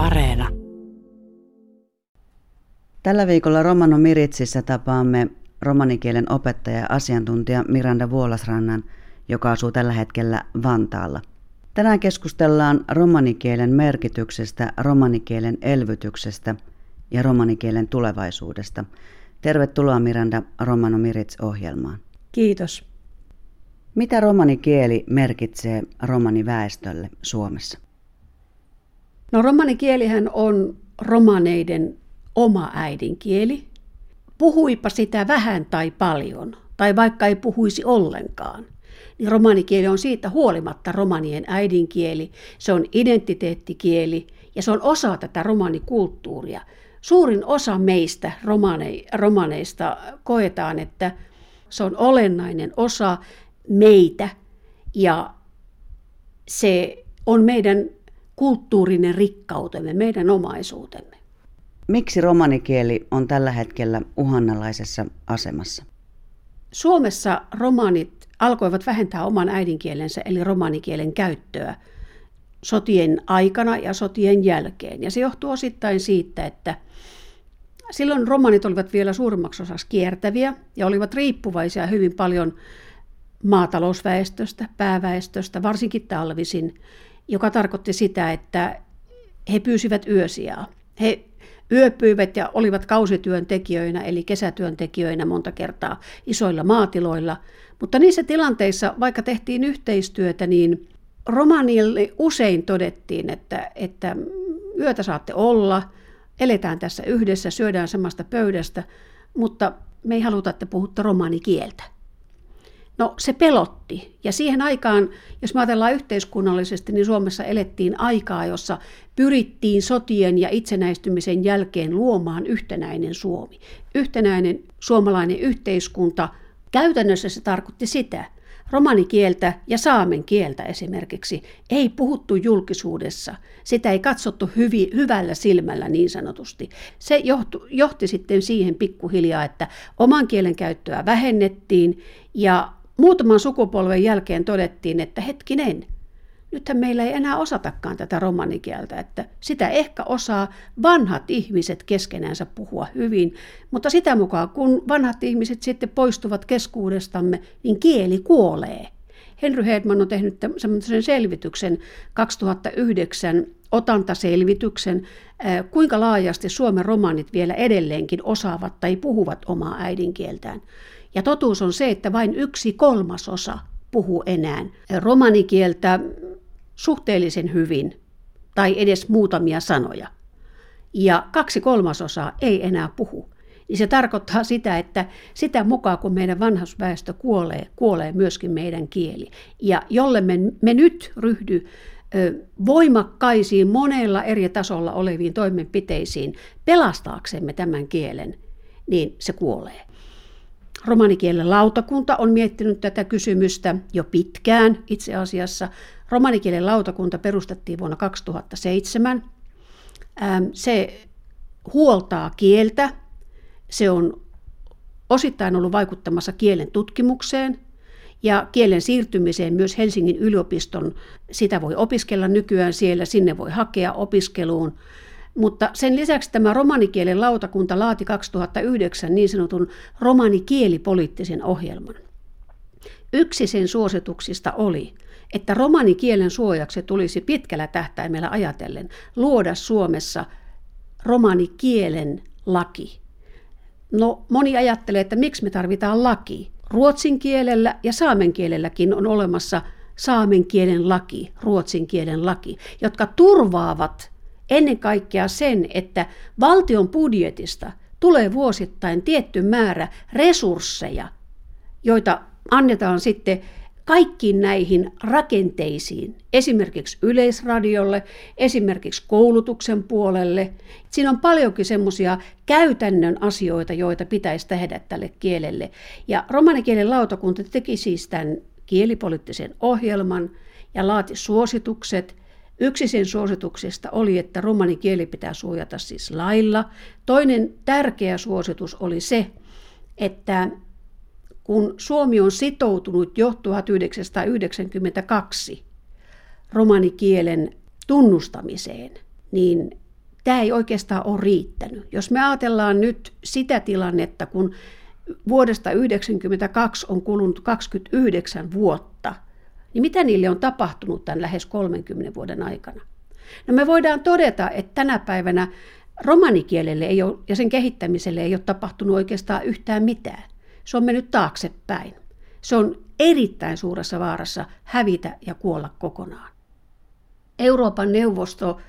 Areena. Tällä viikolla Romano Miritsissä tapaamme romanikielen opettaja ja asiantuntija Miranda Vuolasrannan, joka asuu tällä hetkellä Vantaalla. Tänään keskustellaan romanikielen merkityksestä, romanikielen elvytyksestä ja romanikielen tulevaisuudesta. Tervetuloa Miranda Romano Mirits-ohjelmaan. Kiitos. Mitä romanikieli merkitsee romaniväestölle Suomessa? No romanikielihän on romaneiden oma äidinkieli. Puhuipa sitä vähän tai paljon, tai vaikka ei puhuisi ollenkaan, niin romanikieli on siitä huolimatta romanien äidinkieli, se on identiteettikieli ja se on osa tätä romanikulttuuria. Suurin osa meistä romane, romaneista koetaan, että se on olennainen osa meitä ja se on meidän kulttuurinen rikkautemme, meidän omaisuutemme. Miksi romanikieli on tällä hetkellä uhanalaisessa asemassa? Suomessa romanit alkoivat vähentää oman äidinkielensä eli romanikielen käyttöä sotien aikana ja sotien jälkeen. Ja se johtuu osittain siitä, että silloin romanit olivat vielä suurimmaksi osaksi kiertäviä ja olivat riippuvaisia hyvin paljon maatalousväestöstä, pääväestöstä, varsinkin talvisin, joka tarkoitti sitä, että he pyysivät yösiä. He yöpyivät ja olivat kausityöntekijöinä, eli kesätyöntekijöinä monta kertaa isoilla maatiloilla. Mutta niissä tilanteissa, vaikka tehtiin yhteistyötä, niin romanille usein todettiin, että, että yötä saatte olla, eletään tässä yhdessä, syödään samasta pöydästä, mutta me ei haluta, että puhutte romanikieltä. No se pelotti. Ja siihen aikaan, jos me ajatellaan yhteiskunnallisesti, niin Suomessa elettiin aikaa, jossa pyrittiin sotien ja itsenäistymisen jälkeen luomaan yhtenäinen Suomi. Yhtenäinen suomalainen yhteiskunta. Käytännössä se tarkoitti sitä, romanikieltä ja saamen kieltä esimerkiksi ei puhuttu julkisuudessa. Sitä ei katsottu hyvi, hyvällä silmällä niin sanotusti. Se johtu, johti sitten siihen pikkuhiljaa, että oman kielen käyttöä vähennettiin ja Muutaman sukupolven jälkeen todettiin, että hetkinen, nythän meillä ei enää osatakaan tätä romanikieltä, että sitä ehkä osaa vanhat ihmiset keskenänsä puhua hyvin, mutta sitä mukaan kun vanhat ihmiset sitten poistuvat keskuudestamme, niin kieli kuolee. Henry Hedman on tehnyt semmoisen selvityksen 2009, otantaselvityksen, kuinka laajasti Suomen romanit vielä edelleenkin osaavat tai puhuvat omaa äidinkieltään. Ja totuus on se, että vain yksi kolmasosa puhuu enää romanikieltä suhteellisen hyvin tai edes muutamia sanoja. Ja kaksi kolmasosaa ei enää puhu. Niin se tarkoittaa sitä, että sitä mukaan kun meidän vanhusväestö kuolee, kuolee myöskin meidän kieli. Ja jolle me, me nyt ryhdy voimakkaisiin monella eri tasolla oleviin toimenpiteisiin pelastaaksemme tämän kielen, niin se kuolee. Romanikielen lautakunta on miettinyt tätä kysymystä jo pitkään itse asiassa. Romanikielen lautakunta perustettiin vuonna 2007. Se huoltaa kieltä. Se on osittain ollut vaikuttamassa kielen tutkimukseen ja kielen siirtymiseen myös Helsingin yliopiston. Sitä voi opiskella nykyään siellä, sinne voi hakea opiskeluun. Mutta sen lisäksi tämä romanikielen lautakunta laati 2009 niin sanotun romanikielipoliittisen ohjelman. Yksi sen suosituksista oli, että romanikielen suojaksi tulisi pitkällä tähtäimellä ajatellen luoda Suomessa romanikielen laki. No moni ajattelee, että miksi me tarvitaan laki. Ruotsin kielellä ja saamen kielelläkin on olemassa saamen kielen laki, ruotsin kielen laki, jotka turvaavat ennen kaikkea sen, että valtion budjetista tulee vuosittain tietty määrä resursseja, joita annetaan sitten kaikkiin näihin rakenteisiin, esimerkiksi yleisradiolle, esimerkiksi koulutuksen puolelle. Siinä on paljonkin semmoisia käytännön asioita, joita pitäisi tehdä tälle kielelle. Ja romanikielen lautakunta teki siis tämän kielipoliittisen ohjelman ja laati suositukset, Yksi sen suosituksista oli, että romanikieli pitää suojata siis lailla. Toinen tärkeä suositus oli se, että kun Suomi on sitoutunut jo 1992 romanikielen tunnustamiseen, niin tämä ei oikeastaan ole riittänyt. Jos me ajatellaan nyt sitä tilannetta, kun vuodesta 1992 on kulunut 29 vuotta, niin mitä niille on tapahtunut tämän lähes 30 vuoden aikana? No me voidaan todeta, että tänä päivänä romanikielelle ei ole, ja sen kehittämiselle ei ole tapahtunut oikeastaan yhtään mitään. Se on mennyt taaksepäin. Se on erittäin suuressa vaarassa hävitä ja kuolla kokonaan. Euroopan neuvosto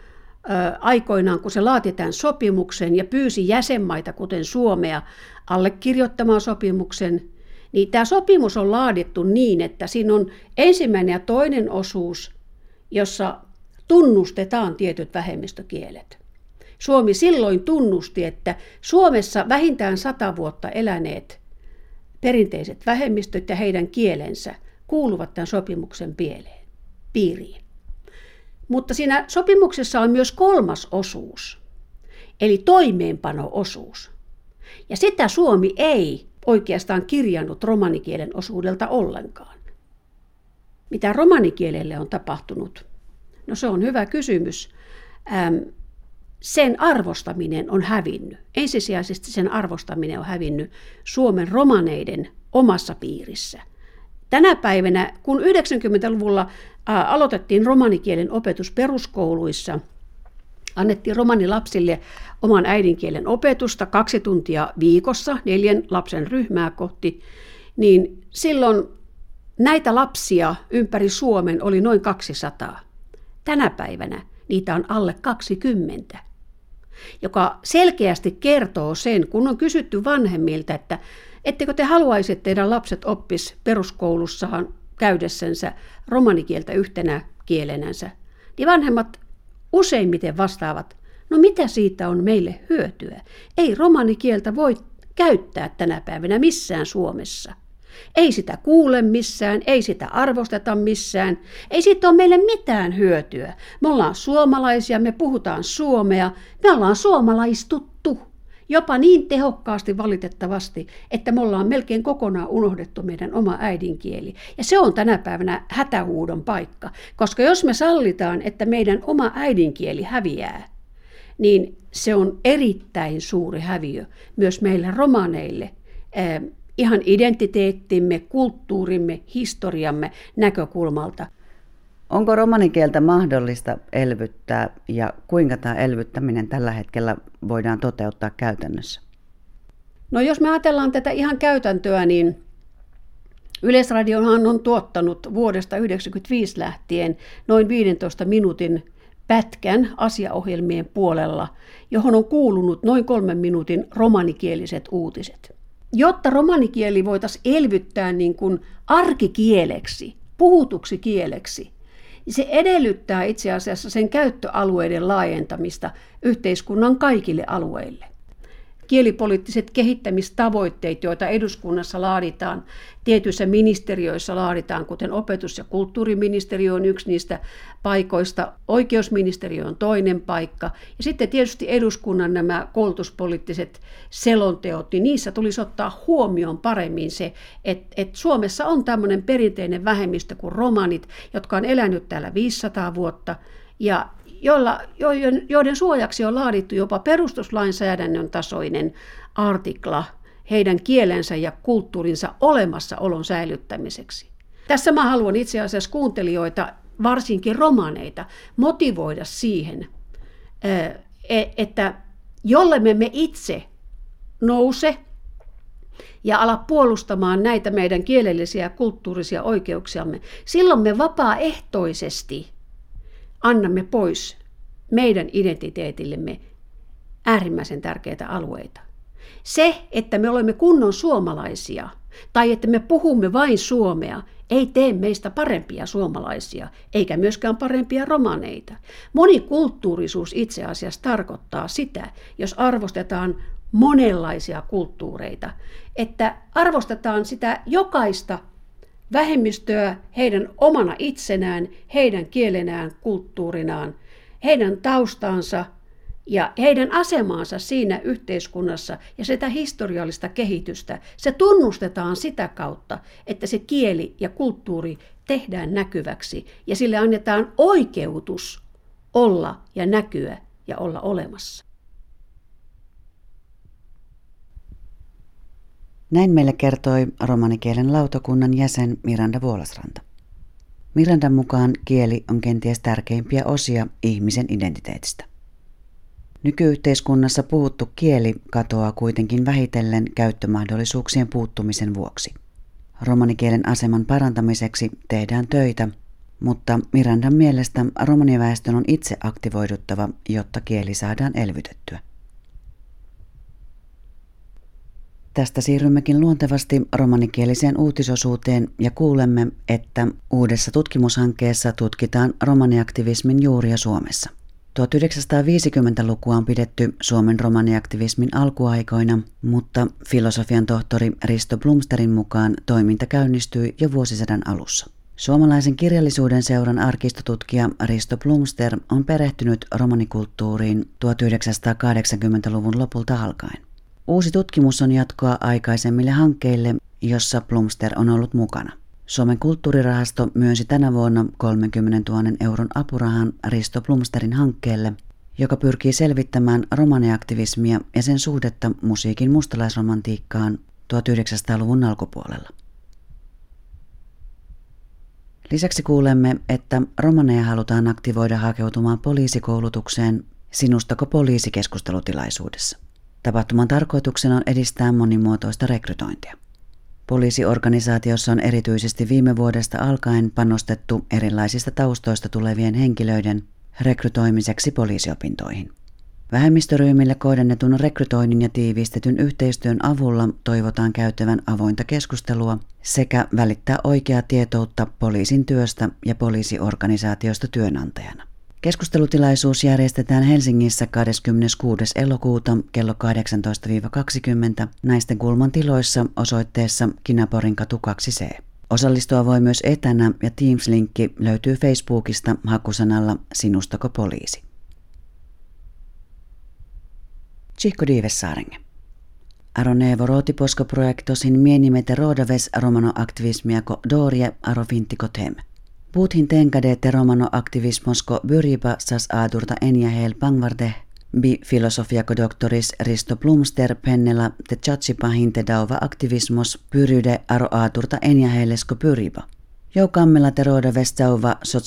aikoinaan, kun se laati tämän sopimuksen ja pyysi jäsenmaita, kuten Suomea, allekirjoittamaan sopimuksen, niin tämä sopimus on laadittu niin, että siinä on ensimmäinen ja toinen osuus, jossa tunnustetaan tietyt vähemmistökielet. Suomi silloin tunnusti, että Suomessa vähintään sata vuotta eläneet perinteiset vähemmistöt ja heidän kielensä kuuluvat tämän sopimuksen pieleen, piiriin. Mutta siinä sopimuksessa on myös kolmas osuus, eli toimeenpano-osuus. Ja sitä Suomi ei oikeastaan kirjannut romanikielen osuudelta ollenkaan. Mitä romanikielelle on tapahtunut? No se on hyvä kysymys. Ähm, sen arvostaminen on hävinnyt. Ensisijaisesti sen arvostaminen on hävinnyt Suomen romaneiden omassa piirissä. Tänä päivänä, kun 90-luvulla aloitettiin romanikielen opetus peruskouluissa, annettiin romanilapsille oman äidinkielen opetusta kaksi tuntia viikossa, neljän lapsen ryhmää kohti, niin silloin näitä lapsia ympäri Suomen oli noin 200. Tänä päivänä niitä on alle 20 joka selkeästi kertoo sen, kun on kysytty vanhemmilta, että ettekö te haluaisi, että teidän lapset oppis peruskoulussaan käydessänsä romanikieltä yhtenä kielenänsä, niin vanhemmat useimmiten vastaavat, no mitä siitä on meille hyötyä? Ei romanikieltä voi käyttää tänä päivänä missään Suomessa. Ei sitä kuule missään, ei sitä arvosteta missään, ei siitä ole meille mitään hyötyä. Me ollaan suomalaisia, me puhutaan suomea, me ollaan suomalaistuttu. Jopa niin tehokkaasti valitettavasti, että me ollaan melkein kokonaan unohdettu meidän oma äidinkieli. Ja se on tänä päivänä hätähuudon paikka, koska jos me sallitaan, että meidän oma äidinkieli häviää, niin se on erittäin suuri häviö myös meille romaneille, ihan identiteettimme, kulttuurimme, historiamme näkökulmalta. Onko romanikieltä mahdollista elvyttää ja kuinka tämä elvyttäminen tällä hetkellä voidaan toteuttaa käytännössä? No jos me ajatellaan tätä ihan käytäntöä, niin Yleisradiohan on tuottanut vuodesta 1995 lähtien noin 15 minuutin pätkän asiaohjelmien puolella, johon on kuulunut noin kolmen minuutin romanikieliset uutiset jotta romanikieli voitaisiin elvyttää niin kuin arkikieleksi, puhutuksi kieleksi, se edellyttää itse asiassa sen käyttöalueiden laajentamista yhteiskunnan kaikille alueille kielipoliittiset kehittämistavoitteet, joita eduskunnassa laaditaan, tietyissä ministeriöissä laaditaan, kuten opetus- ja kulttuuriministeriö on yksi niistä paikoista, oikeusministeriö on toinen paikka, ja sitten tietysti eduskunnan nämä koulutuspoliittiset selonteot, niin niissä tulisi ottaa huomioon paremmin se, että, että Suomessa on tämmöinen perinteinen vähemmistö kuin romanit, jotka on elänyt täällä 500 vuotta, ja joilla, joiden, suojaksi on laadittu jopa perustuslainsäädännön tasoinen artikla heidän kielensä ja kulttuurinsa olemassaolon säilyttämiseksi. Tässä mä haluan itse asiassa kuuntelijoita, varsinkin romaneita, motivoida siihen, e, että jolle me itse nouse ja ala puolustamaan näitä meidän kielellisiä ja kulttuurisia oikeuksiamme, silloin me vapaaehtoisesti – annamme pois meidän identiteetillemme äärimmäisen tärkeitä alueita. Se, että me olemme kunnon suomalaisia tai että me puhumme vain suomea, ei tee meistä parempia suomalaisia, eikä myöskään parempia romaneita. Monikulttuurisuus itse asiassa tarkoittaa sitä, jos arvostetaan monenlaisia kulttuureita, että arvostetaan sitä jokaista vähemmistöä heidän omana itsenään, heidän kielenään, kulttuurinaan, heidän taustansa ja heidän asemaansa siinä yhteiskunnassa ja sitä historiallista kehitystä, se tunnustetaan sitä kautta, että se kieli ja kulttuuri tehdään näkyväksi ja sille annetaan oikeutus olla ja näkyä ja olla olemassa. Näin meille kertoi romanikielen lautakunnan jäsen Miranda Vuolasranta. Mirandan mukaan kieli on kenties tärkeimpiä osia ihmisen identiteetistä. Nykyyhteiskunnassa puhuttu kieli katoaa kuitenkin vähitellen käyttömahdollisuuksien puuttumisen vuoksi. Romanikielen aseman parantamiseksi tehdään töitä, mutta Mirandan mielestä romaniväestön on itse aktivoiduttava, jotta kieli saadaan elvytettyä. Tästä siirrymmekin luontevasti romanikieliseen uutisosuuteen ja kuulemme, että uudessa tutkimushankkeessa tutkitaan romaniaktivismin juuria Suomessa. 1950-lukua on pidetty Suomen romaniaktivismin alkuaikoina, mutta filosofian tohtori Risto Blumsterin mukaan toiminta käynnistyi jo vuosisadan alussa. Suomalaisen kirjallisuuden seuran arkistotutkija Risto Blumster on perehtynyt romanikulttuuriin 1980-luvun lopulta alkaen. Uusi tutkimus on jatkoa aikaisemmille hankkeille, jossa Plumster on ollut mukana. Suomen kulttuurirahasto myönsi tänä vuonna 30 000 euron apurahan Risto Plumsterin hankkeelle, joka pyrkii selvittämään romaniaktivismia ja sen suhdetta musiikin mustalaisromantiikkaan 1900-luvun alkupuolella. Lisäksi kuulemme, että romaneja halutaan aktivoida hakeutumaan poliisikoulutukseen Sinustako poliisikeskustelutilaisuudessa. Tapahtuman tarkoituksena on edistää monimuotoista rekrytointia. Poliisiorganisaatiossa on erityisesti viime vuodesta alkaen panostettu erilaisista taustoista tulevien henkilöiden rekrytoimiseksi poliisiopintoihin. Vähemmistöryhmille kohdennetun rekrytoinnin ja tiivistetyn yhteistyön avulla toivotaan käyttävän avointa keskustelua sekä välittää oikeaa tietoutta poliisin työstä ja poliisiorganisaatiosta työnantajana. Keskustelutilaisuus järjestetään Helsingissä 26. elokuuta kello 18-20 naisten kulman tiloissa osoitteessa Kinaporin katu 2C. Osallistua voi myös etänä ja Teams-linkki löytyy Facebookista hakusanalla Sinustako poliisi. Tsihko Diivessaarenge. Aronevo rootiposko-projektosin mienimete roodaves romano aktivismiako Dorie arofintiko teme. Putin tenkade romano aktivismosko byriba sas aadurta enjahel pangvarde bi filosofiako doktoris Risto Plumster pennella te chatsipa hinte dauva aktivismos pyryde aro aaturta enjahelesko pyriba. Joukammella te rooda vestauva so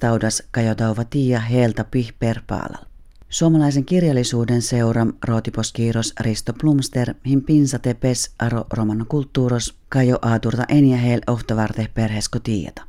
taudas kajodauva tiia heeltä pihper paalal. Suomalaisen kirjallisuuden seura rootiposkiiros Risto Plumster hin pinsate pes aro romano kulttuuros kajo aaturta enjahel ohtavarte perhesko tiieta.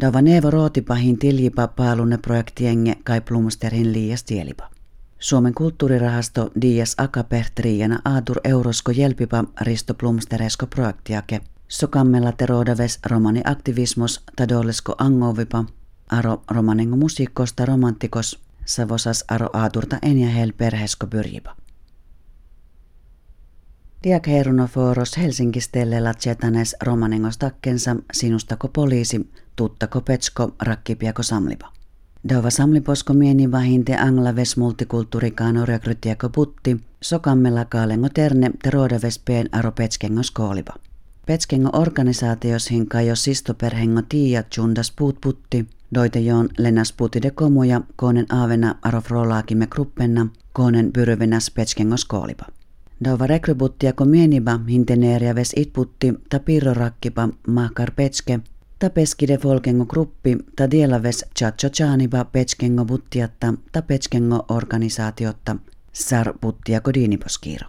Dava nevo rootipahin tiljipa paalunne projektienge kai plumsterin liias tielipa. Suomen kulttuurirahasto Dias Akapehtriana Aatur Eurosko Jelpipa Risto Plumsteresko projektiake. Sokammella terodaves romani aktivismos tadollesko angovipa aro romanengo musiikkosta romantikos savosas aro aaturta enjähel perhesko pyrjipa. Diak Herunoforos Helsinkistelle latsetanes romanengos takkensa sinustako poliisi tuttako petsko rakkipiako samlipa. Dova samliposko mieni vahinte anglaves multikulttuurikaano rekrytiako putti, sokammella kaalengo terne terodaves peen aro petskengo skoolipa. Petskengo organisaatios hinka jo sistoperhengo tiia jundas puut putti, doite joon lenas puti de komuja, koonen aavena aro frolaakime gruppenna, koonen pyryvenäs petskengo skoolipa. Dova rekrybuttiako mieniba hinteneeria ves itputti ta pirrorakkipa mahkar petske, ta peskide folkengo gruppi ta dielaves chacho chaniba petskengo buttiatta ta petskengo organisaatiotta sar buttiako diiniposkiiro.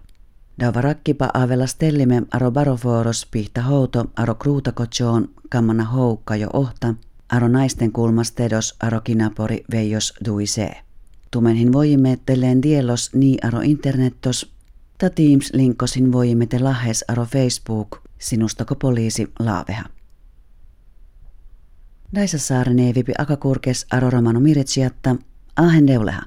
Dava rakkipa avella stellime aro baroforos pihta houto aro kruutakochoon kammana houkka jo ohta, aro naisten kulmastedos aro kinapori veijos duisee. Tumenhin voimme telleen dielos nii aro internettos Ta Teams linkkosin voimme te lahes aro Facebook, sinustako poliisi laaveha. Daisa saaren vipi akakurkes aro romano miretsiatta, ahen deuleha.